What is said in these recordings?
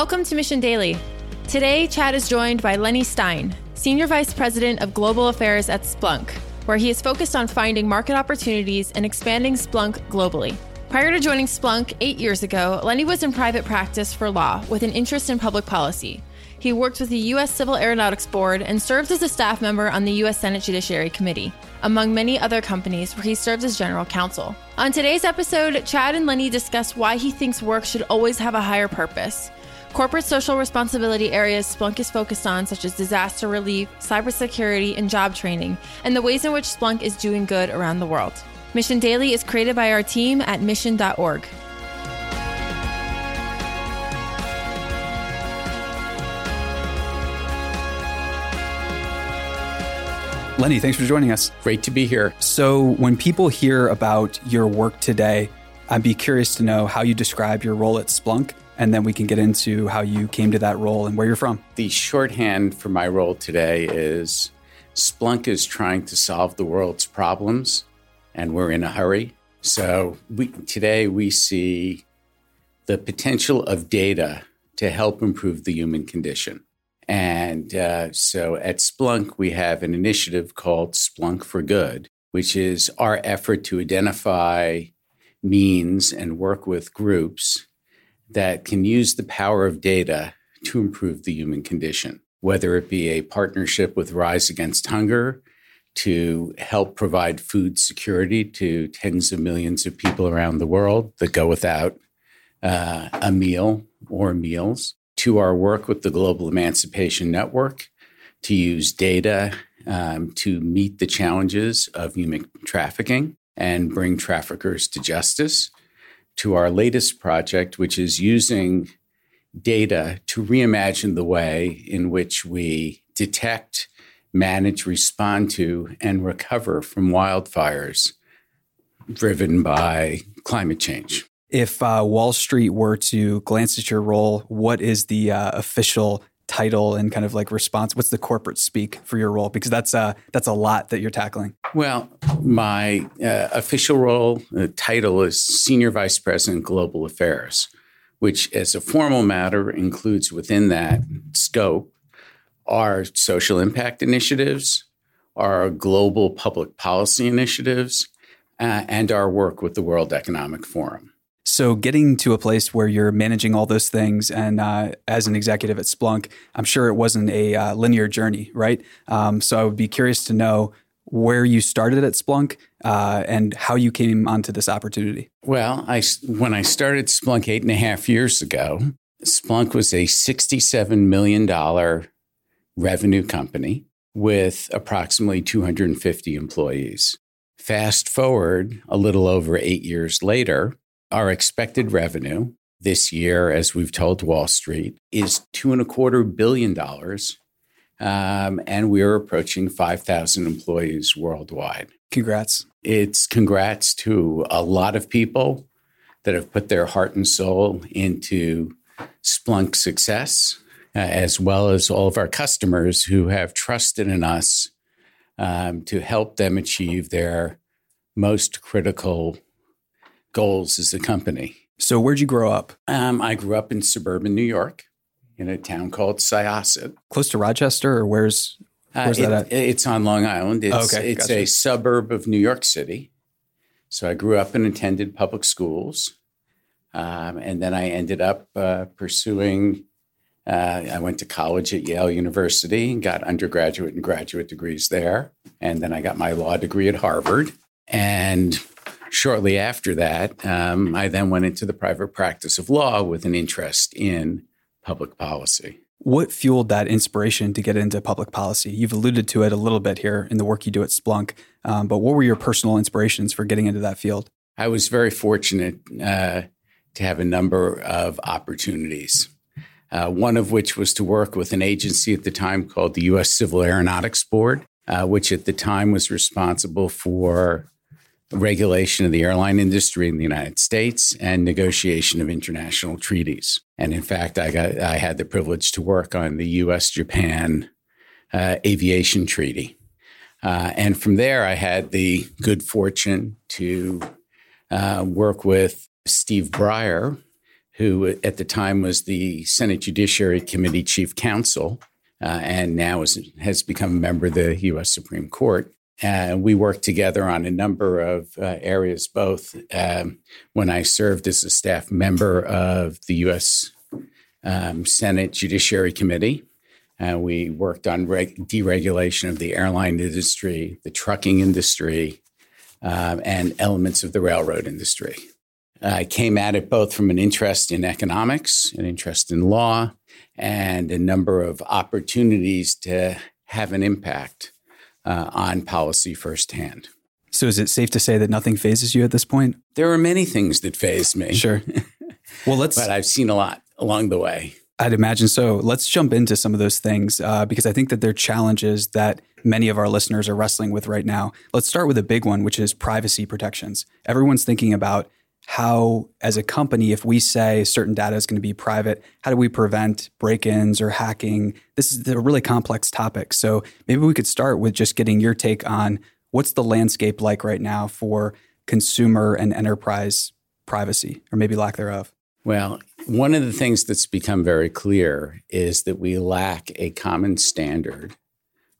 Welcome to Mission Daily. Today, Chad is joined by Lenny Stein, Senior Vice President of Global Affairs at Splunk, where he is focused on finding market opportunities and expanding Splunk globally. Prior to joining Splunk eight years ago, Lenny was in private practice for law with an interest in public policy. He worked with the U.S. Civil Aeronautics Board and served as a staff member on the U.S. Senate Judiciary Committee, among many other companies where he served as general counsel. On today's episode, Chad and Lenny discuss why he thinks work should always have a higher purpose, corporate social responsibility areas Splunk is focused on, such as disaster relief, cybersecurity, and job training, and the ways in which Splunk is doing good around the world. Mission Daily is created by our team at mission.org. Lenny, thanks for joining us. Great to be here. So, when people hear about your work today, I'd be curious to know how you describe your role at Splunk, and then we can get into how you came to that role and where you're from. The shorthand for my role today is Splunk is trying to solve the world's problems, and we're in a hurry. So, we, today we see the potential of data to help improve the human condition. And uh, so at Splunk, we have an initiative called Splunk for Good, which is our effort to identify means and work with groups that can use the power of data to improve the human condition, whether it be a partnership with Rise Against Hunger to help provide food security to tens of millions of people around the world that go without uh, a meal or meals to our work with the Global Emancipation Network to use data um, to meet the challenges of human trafficking and bring traffickers to justice, to our latest project, which is using data to reimagine the way in which we detect, manage, respond to, and recover from wildfires driven by climate change. If uh, Wall Street were to glance at your role, what is the uh, official title and kind of like response? What's the corporate speak for your role? Because that's uh, that's a lot that you're tackling. Well, my uh, official role uh, title is Senior Vice President Global Affairs, which, as a formal matter, includes within that scope our social impact initiatives, our global public policy initiatives, uh, and our work with the World Economic Forum. So, getting to a place where you're managing all those things, and uh, as an executive at Splunk, I'm sure it wasn't a uh, linear journey, right? Um, so, I would be curious to know where you started at Splunk uh, and how you came onto this opportunity. Well, I, when I started Splunk eight and a half years ago, Splunk was a $67 million revenue company with approximately 250 employees. Fast forward a little over eight years later, our expected revenue this year, as we've told Wall Street, is two and a quarter billion dollars. Um, and we're approaching 5,000 employees worldwide. Congrats. It's congrats to a lot of people that have put their heart and soul into Splunk success, uh, as well as all of our customers who have trusted in us um, to help them achieve their most critical goals as a company. So, where'd you grow up? Um, I grew up in suburban New York in a town called Syosset. Close to Rochester, or where's, where's uh, it, that at? It's on Long Island. It's, okay, it's gotcha. a suburb of New York City. So, I grew up and attended public schools. Um, and then I ended up uh, pursuing, uh, I went to college at Yale University and got undergraduate and graduate degrees there. And then I got my law degree at Harvard. And shortly after that, um, I then went into the private practice of law with an interest in public policy. What fueled that inspiration to get into public policy? You've alluded to it a little bit here in the work you do at Splunk, um, but what were your personal inspirations for getting into that field? I was very fortunate uh, to have a number of opportunities. Uh, one of which was to work with an agency at the time called the U.S. Civil Aeronautics Board, uh, which at the time was responsible for regulation of the airline industry in the United States and negotiation of international treaties. And in fact, I got I had the privilege to work on the U.S. Japan uh, aviation treaty. Uh, and from there, I had the good fortune to uh, work with Steve Breyer, who at the time was the Senate Judiciary Committee chief counsel, uh, and now is, has become a member of the U.S. Supreme Court. And we worked together on a number of uh, areas, both um, when I served as a staff member of the U.S. Um, Senate Judiciary Committee. Uh, we worked on reg- deregulation of the airline industry, the trucking industry, um, and elements of the railroad industry. I came at it both from an interest in economics, an interest in law, and a number of opportunities to have an impact uh, on policy firsthand. So, is it safe to say that nothing fazes you at this point? There are many things that faze me. Sure. Well, let's. but I've seen a lot along the way. I'd imagine so. Let's jump into some of those things uh, because I think that they're challenges that many of our listeners are wrestling with right now. Let's start with a big one, which is privacy protections. Everyone's thinking about how, as a company, if we say certain data is going to be private, how do we prevent break ins or hacking? This is a really complex topic. So maybe we could start with just getting your take on what's the landscape like right now for consumer and enterprise privacy, or maybe lack thereof. Well, one of the things that's become very clear is that we lack a common standard,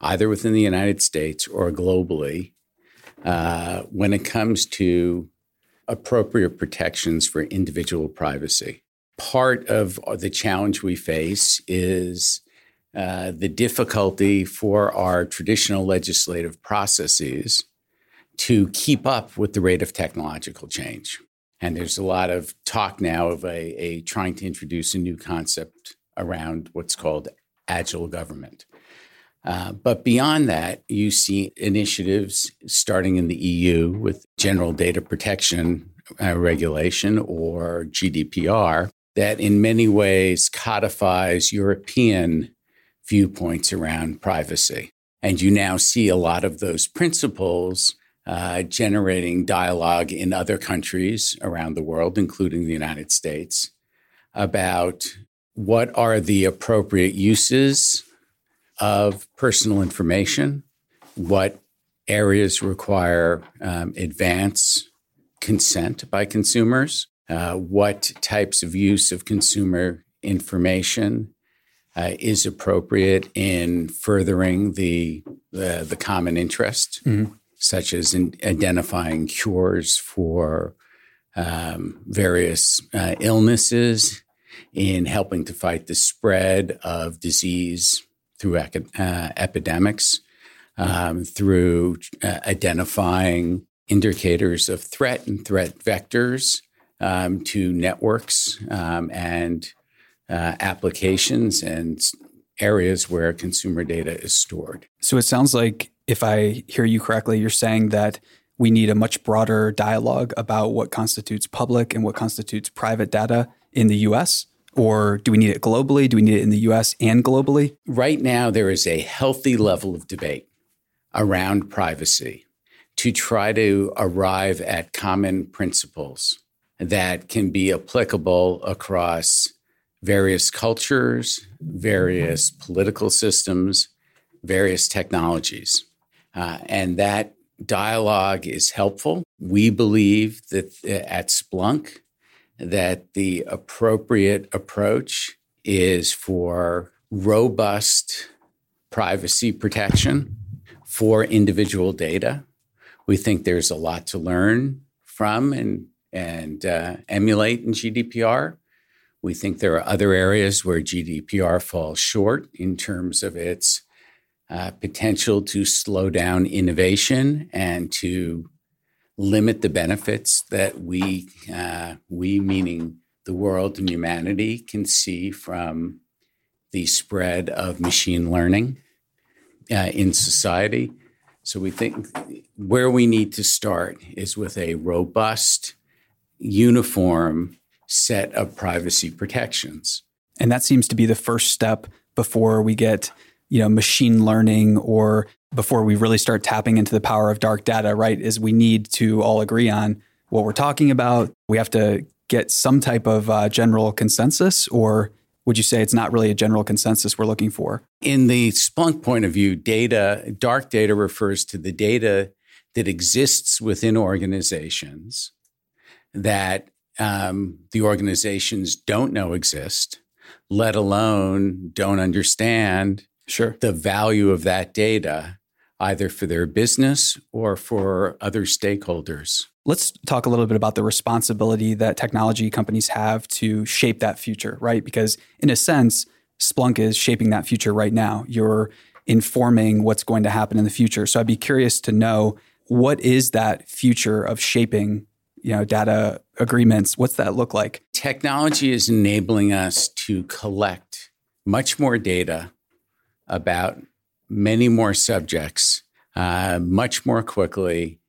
either within the United States or globally, uh, when it comes to appropriate protections for individual privacy. Part of the challenge we face is uh, the difficulty for our traditional legislative processes to keep up with the rate of technological change. And there's a lot of talk now of a, a trying to introduce a new concept around what's called agile government. Uh, but beyond that, you see initiatives starting in the EU with General Data Protection uh, Regulation or GDPR that in many ways codifies European viewpoints around privacy. And you now see a lot of those principles uh, generating dialogue in other countries around the world, including the United States, about what are the appropriate uses of personal information, what areas require um, advance consent by consumers, uh, what types of use of consumer information uh, is appropriate in furthering the the, the common interest, mm-hmm. such as in identifying cures for um, various uh, illnesses, in helping to fight the spread of disease through uh, epidemics, um, through uh, identifying indicators of threat and threat vectors um, to networks um, and uh, applications and areas where consumer data is stored. So it sounds like, if I hear you correctly, you're saying that we need a much broader dialogue about what constitutes public and what constitutes private data in the US. Or do we need it globally? Do we need it in the US and globally? Right now, there is a healthy level of debate around privacy to try to arrive at common principles that can be applicable across various cultures, various political systems, various technologies. Uh, and that dialogue is helpful. We believe that uh, at Splunk, that the appropriate approach is for robust privacy protection for individual data. We think there's a lot to learn from and, and uh, emulate in GDPR. We think there are other areas where GDPR falls short in terms of its uh, potential to slow down innovation and to limit the benefits that we, uh, we meaning the world and humanity, can see from the spread of machine learning uh, in society. So we think where we need to start is with a robust, uniform set of privacy protections. And that seems to be the first step before we get, you know, machine learning or before we really start tapping into the power of dark data, right? Is we need to all agree on what we're talking about. We have to get some type of uh, general consensus, or would you say it's not really a general consensus we're looking for? In the Splunk point of view, data, dark data refers to the data that exists within organizations that um, the organizations don't know exist, let alone don't understand sure. the value of that data, either for their business or for other stakeholders. Let's talk a little bit about the responsibility that technology companies have to shape that future, right? Because in a sense, Splunk is shaping that future right now. You're informing what's going to happen in the future. So I'd be curious to know what is that future of shaping, you know, data agreements? What's that look like? Technology is enabling us to collect much more data about many more subjects uh, much more quickly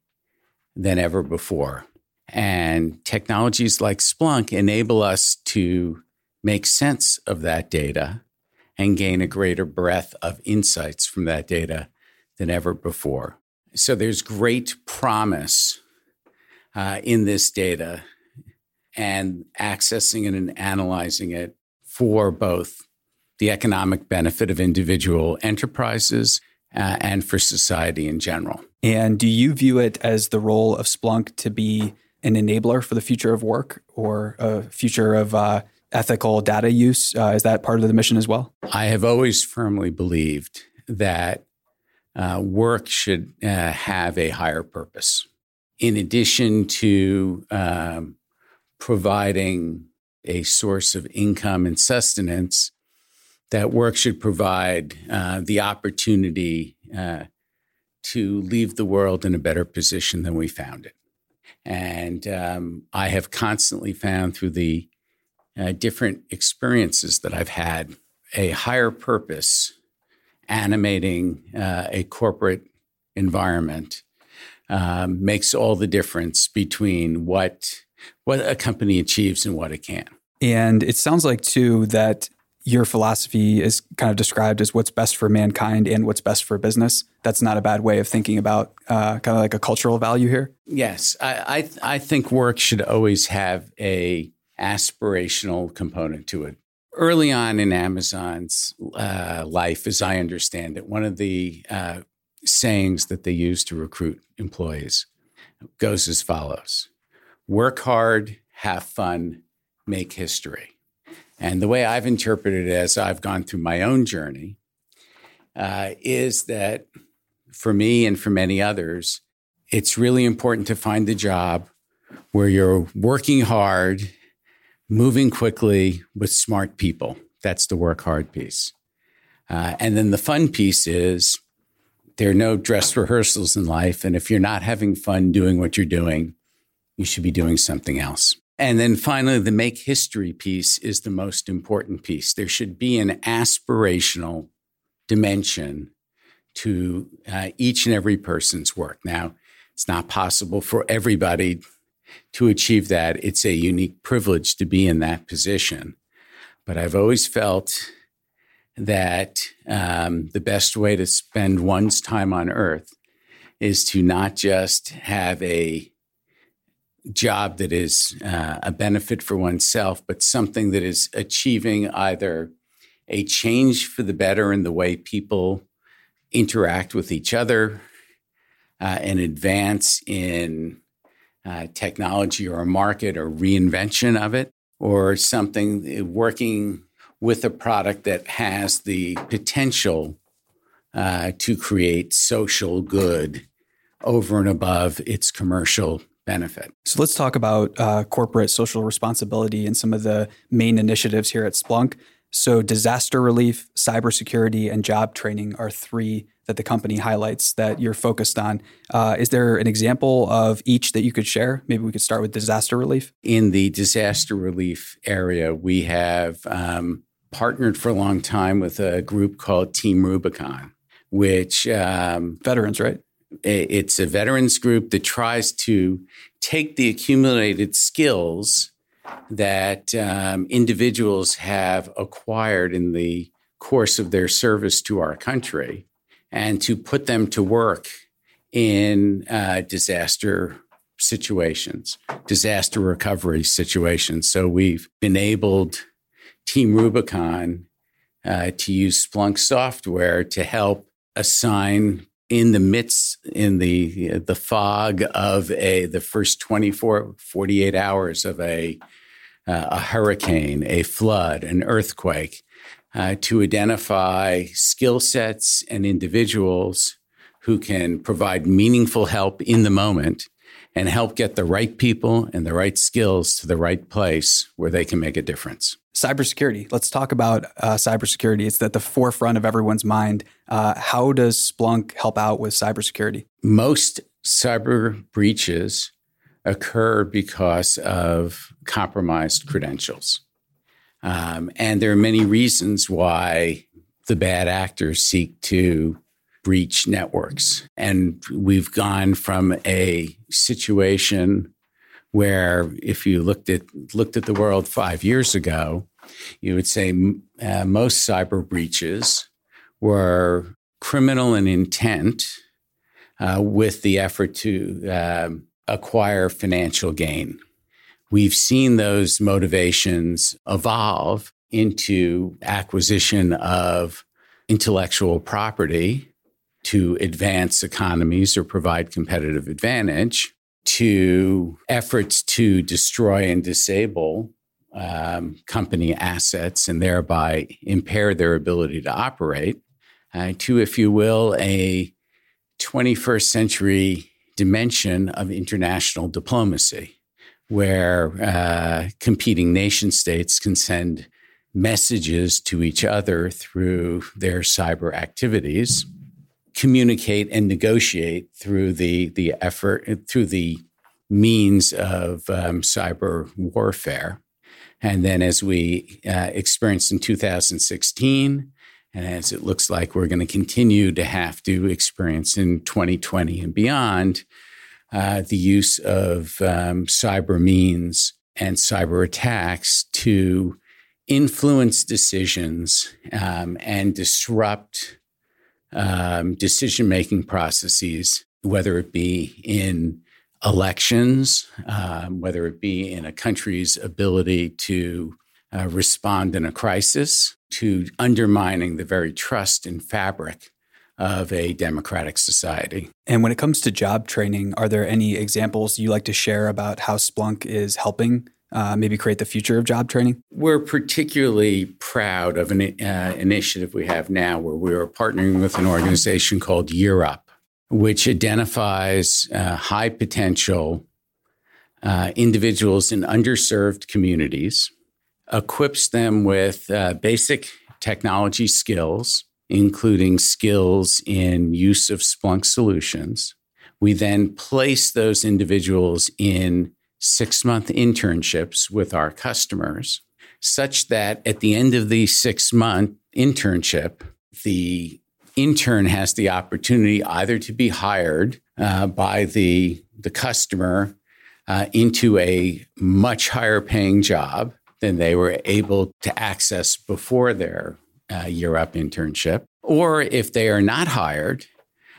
than ever before. And technologies like Splunk enable us to make sense of that data and gain a greater breadth of insights from that data than ever before. So there's great promise uh, in this data and accessing it and analyzing it for both the economic benefit of individual enterprises uh, and for society in general. And do you view it as the role of Splunk to be an enabler for the future of work or a future of uh, ethical data use? Uh, is that part of the mission as well? I have always firmly believed that uh, work should uh, have a higher purpose. In addition to um, providing a source of income and sustenance, that work should provide uh, the opportunity uh, to leave the world in a better position than we found it. And um, I have constantly found through the uh, different experiences that I've had a higher purpose animating uh, a corporate environment um, makes all the difference between what what a company achieves and what it can. And it sounds like too that your philosophy is kind of described as what's best for mankind and what's best for business. That's not a bad way of thinking about uh, kind of like a cultural value here. Yes, I I, I think work should always have a aspirational component to it. Early on in Amazon's uh, life, as I understand it, one of the uh, sayings that they use to recruit employees goes as follows Work hard, have fun, make history. And the way I've interpreted it as I've gone through my own journey uh, is that for me and for many others, it's really important to find a job where you're working hard, moving quickly with smart people. That's the work hard piece. Uh, and then the fun piece is there are no dress rehearsals in life. And if you're not having fun doing what you're doing, you should be doing something else. And then finally, the make history piece is the most important piece. There should be an aspirational dimension to uh, each and every person's work. Now, it's not possible for everybody to achieve that. It's a unique privilege to be in that position. But I've always felt that um, the best way to spend one's time on earth is to not just have a job that is uh, a benefit for oneself, but something that is achieving either a change for the better in the way people interact with each other, uh, an advance in uh, technology or a market or reinvention of it, or something uh, working with a product that has the potential uh, to create social good over and above its commercial benefit. So let's talk about uh, corporate social responsibility and some of the main initiatives here at Splunk. So, disaster relief, cybersecurity, and job training are three that the company highlights that you're focused on. Uh, is there an example of each that you could share? Maybe we could start with disaster relief. In the disaster relief area, we have um, partnered for a long time with a group called Team Rubicon, which um, veterans, right? It's a veterans group that tries to take the accumulated skills that um, individuals have acquired in the course of their service to our country and to put them to work in uh, disaster situations, disaster recovery situations. So we've enabled Team Rubicon uh, to use Splunk software to help assign in the midst in the the fog of a the first 24 48 hours of a uh, a hurricane a flood an earthquake uh, to identify skill sets and individuals who can provide meaningful help in the moment and help get the right people and the right skills to the right place where they can make a difference. Cybersecurity. Let's talk about uh, cybersecurity. It's at the forefront of everyone's mind. Uh, how does Splunk help out with cybersecurity? Most cyber breaches occur because of compromised credentials. Um, and there are many reasons why the bad actors seek to breach networks. And we've gone from a situation where if you looked at looked at the world 5 years ago, you would say uh, most cyber breaches were criminal in intent uh, with the effort to uh, acquire financial gain. We've seen those motivations evolve into acquisition of intellectual property to advance economies or provide competitive advantage to efforts to destroy and disable um, company assets and thereby impair their ability to operate, uh, to, if you will, a 21st century dimension of international diplomacy, where uh, competing nation states can send messages to each other through their cyber activities communicate and negotiate through the the effort through the means of um, cyber warfare. And then, as we uh, experienced in 2016, and as it looks like we're going to continue to have to experience in 2020 and beyond, uh, the use of um, cyber means and cyber attacks to influence decisions um, and disrupt um, decision making processes, whether it be in elections, um, whether it be in a country's ability to uh, respond in a crisis, to undermining the very trust and fabric of a democratic society. And when it comes to job training, are there any examples you like to share about how Splunk is helping uh, maybe create the future of job training? We're particularly proud of an uh, initiative we have now where we are partnering with an organization called Year Up, which identifies uh, high potential uh, individuals in underserved communities, equips them with uh, basic technology skills, including skills in use of Splunk solutions. We then place those individuals in six month internships with our customers, such that at the end of the six month internship, the intern has the opportunity either to be hired uh, by the, the customer uh, into a much higher paying job than they were able to access before their uh, year up internship. Or if they are not hired,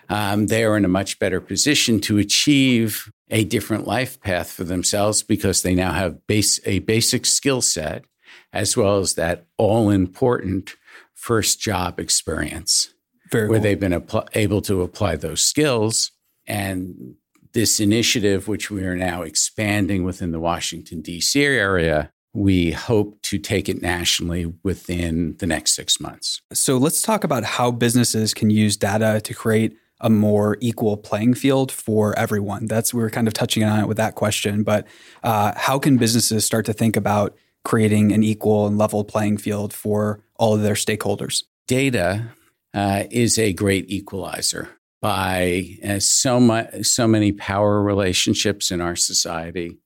um, they are in a much better position to achieve a different life path for themselves because they now have base, a basic skill set as well as that all important first job experience Very where cool. they've been apl- able to apply those skills. And this initiative, which we are now expanding within the Washington, D.C. area, we hope to take it nationally within the next six months. So let's talk about how businesses can use data to create a more equal playing field for everyone? That's we are kind of touching on it with that question, but uh, how can businesses start to think about creating an equal and level playing field for all of their stakeholders? Data uh, is a great equalizer by uh, so much, so many power relationships in our society,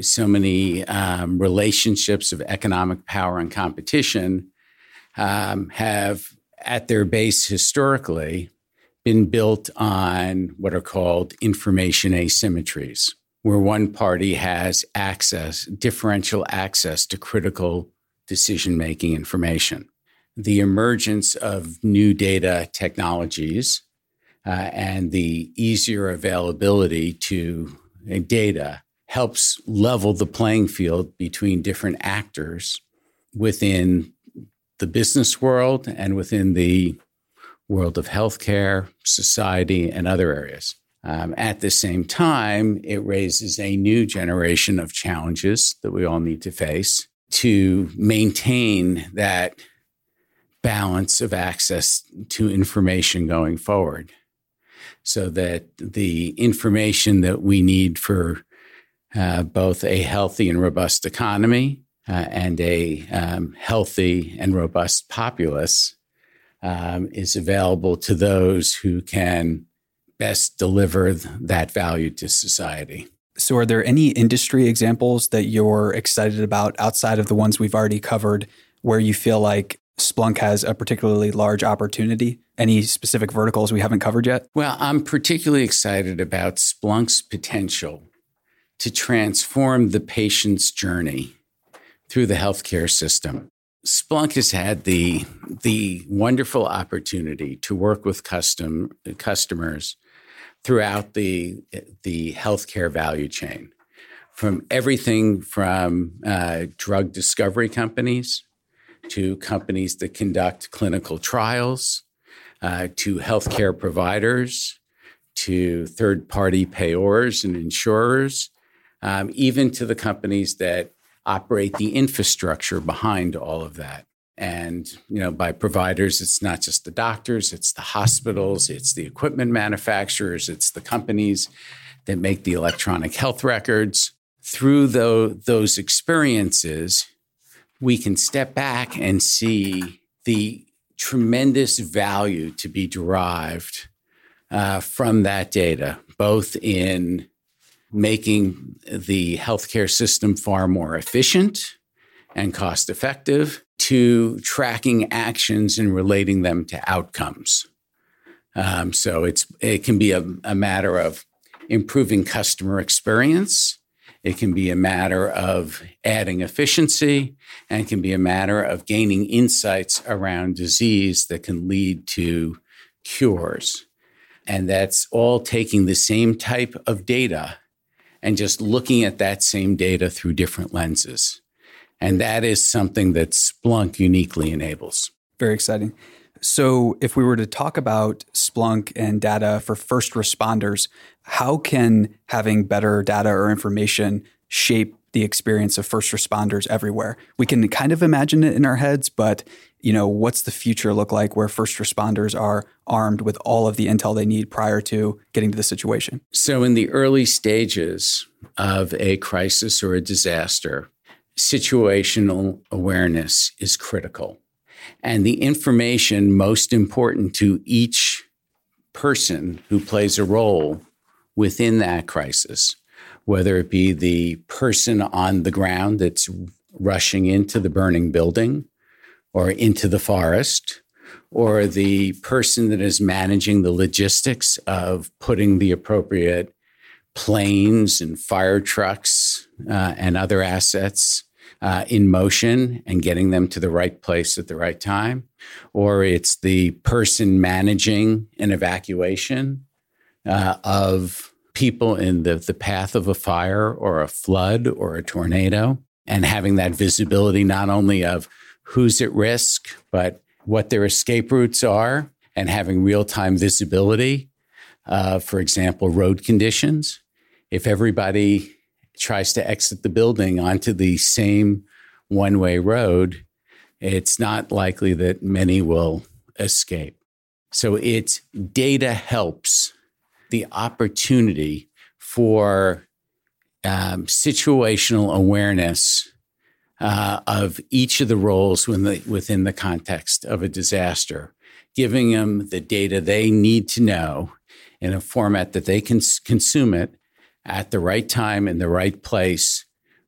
so many um, relationships of economic power and competition um, have at their base historically been built on what are called information asymmetries, where one party has access, differential access to critical decision making information. The emergence of new data technologies uh, and the easier availability to uh, data helps level the playing field between different actors within the business world and within the world of healthcare, society, and other areas. Um, at the same time, it raises a new generation of challenges that we all need to face to maintain that balance of access to information going forward so that the information that we need for uh, both a healthy and robust economy uh, and a um, healthy and robust populace um, is available to those who can best deliver that value to society. So, are there any industry examples that you're excited about outside of the ones we've already covered where you feel like Splunk has a particularly large opportunity? Any specific verticals we haven't covered yet? Well, I'm particularly excited about Splunk's potential to transform the patient's journey through the healthcare system. Splunk has had the, the wonderful opportunity to work with custom, customers throughout the, the healthcare value chain, from everything from uh, drug discovery companies to companies that conduct clinical trials, uh, to healthcare providers, to third party payors and insurers, um, even to the companies that operate the infrastructure behind all of that. And, you know, by providers, it's not just the doctors, it's the hospitals, it's the equipment manufacturers, it's the companies that make the electronic health records. Through the, those experiences, we can step back and see the tremendous value to be derived uh, from that data, both in making the healthcare system far more efficient and cost effective to tracking actions and relating them to outcomes. Um, so it's it can be a, a matter of improving customer experience. It can be a matter of adding efficiency, and it can be a matter of gaining insights around disease that can lead to cures. And that's all taking the same type of data and just looking at that same data through different lenses. And that is something that Splunk uniquely enables. Very exciting. So, if we were to talk about Splunk and data for first responders, how can having better data or information shape the experience of first responders everywhere? We can kind of imagine it in our heads, but you know, what's the future look like where first responders are armed with all of the intel they need prior to getting to the situation? So, in the early stages of a crisis or a disaster, situational awareness is critical. And the information most important to each person who plays a role within that crisis, whether it be the person on the ground that's rushing into the burning building or into the forest, or the person that is managing the logistics of putting the appropriate planes and fire trucks uh, and other assets uh, in motion and getting them to the right place at the right time, or it's the person managing an evacuation uh, of people in the, the path of a fire or a flood or a tornado, and having that visibility not only of who's at risk, but what their escape routes are, and having real time visibility. Uh, for example, road conditions. If everybody tries to exit the building onto the same one way road, it's not likely that many will escape. So it's data helps the opportunity for um, situational awareness uh, of each of the roles within the, within the context of a disaster, giving them the data they need to know in a format that they can consume it at the right time in the right place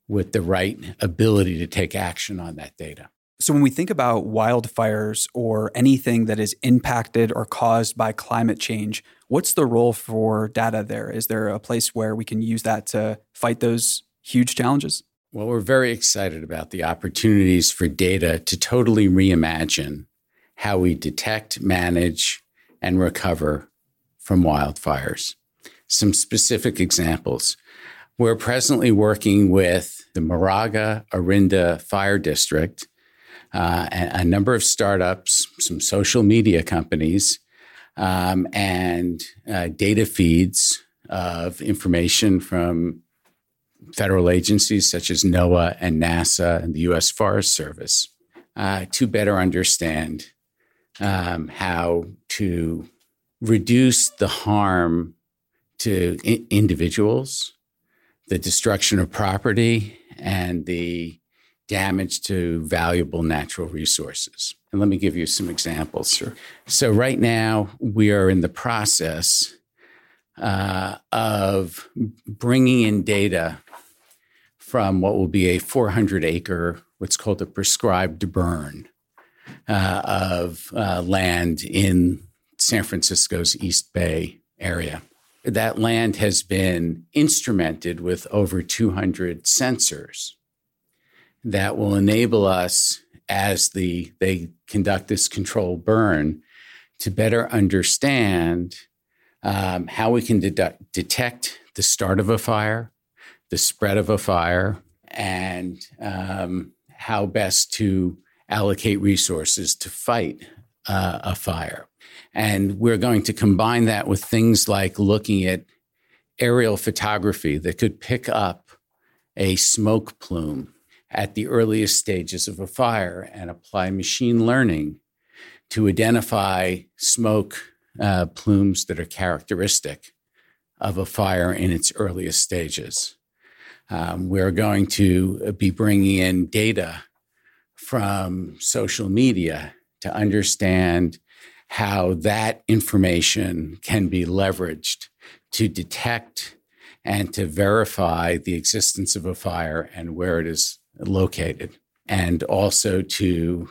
with the right ability to take action on that data. So, when we think about wildfires or anything that is impacted or caused by climate change, what's the role for data there? Is there a place where we can use that to fight those huge challenges? Well, we're very excited about the opportunities for data to totally reimagine how we detect, manage, and recover from wildfires some specific examples. We're presently working with the Moraga Orinda Fire District, uh, a, a number of startups, some social media companies, um, and uh, data feeds of information from federal agencies such as NOAA and NASA and the U.S. Forest Service uh, to better understand um, how to reduce the harm to I- individuals, the destruction of property, and the damage to valuable natural resources. And let me give you some examples. Sure. So, right now, we are in the process uh, of bringing in data from what will be a 400 acre, what's called a prescribed burn uh, of uh, land in San Francisco's East Bay area. That land has been instrumented with over 200 sensors that will enable us as the they conduct this control burn to better understand um, how we can de- detect the start of a fire, the spread of a fire, and um, how best to allocate resources to fight uh, a fire. And we're going to combine that with things like looking at aerial photography that could pick up a smoke plume at the earliest stages of a fire and apply machine learning to identify smoke uh, plumes that are characteristic of a fire in its earliest stages. Um, we're going to be bringing in data from social media to understand how that information can be leveraged to detect and to verify the existence of a fire and where it is located, and also to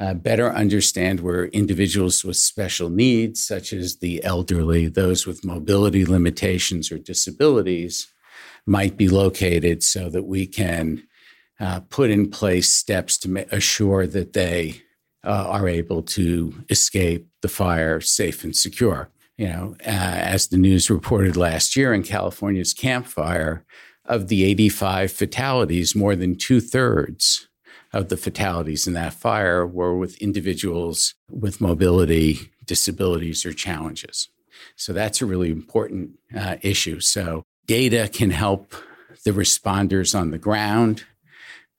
uh, better understand where individuals with special needs, such as the elderly, those with mobility limitations or disabilities, might be located so that we can uh, put in place steps to ma- assure that they uh, are able to escape the fire safe and secure. You know, uh, as the news reported last year in California's Camp Fire, of the 85 fatalities, more than two thirds of the fatalities in that fire were with individuals with mobility disabilities or challenges. So that's a really important uh, issue. So data can help the responders on the ground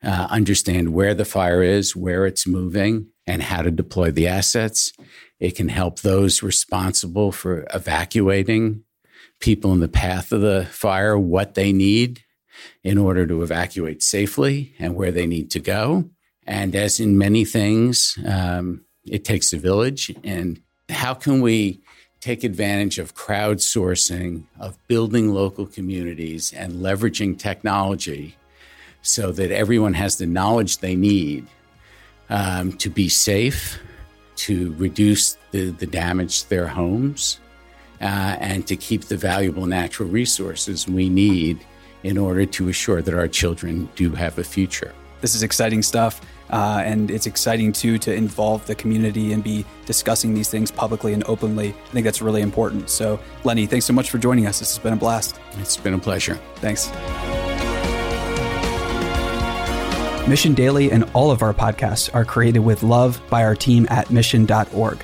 uh, understand where the fire is, where it's moving, and how to deploy the assets. It can help those responsible for evacuating people in the path of the fire what they need in order to evacuate safely and where they need to go. And as in many things, um, it takes a village. And how can we take advantage of crowdsourcing, of building local communities, and leveraging technology so that everyone has the knowledge they need um, to be safe, to reduce the, the damage to their homes, uh, and to keep the valuable natural resources we need in order to assure that our children do have a future. This is exciting stuff. Uh, and it's exciting too to involve the community and be discussing these things publicly and openly. I think that's really important. So, Lenny, thanks so much for joining us. This has been a blast. It's been a pleasure. Thanks. Mission Daily and all of our podcasts are created with love by our team at mission.org.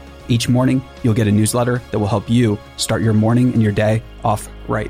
Each morning, you'll get a newsletter that will help you start your morning and your day off right.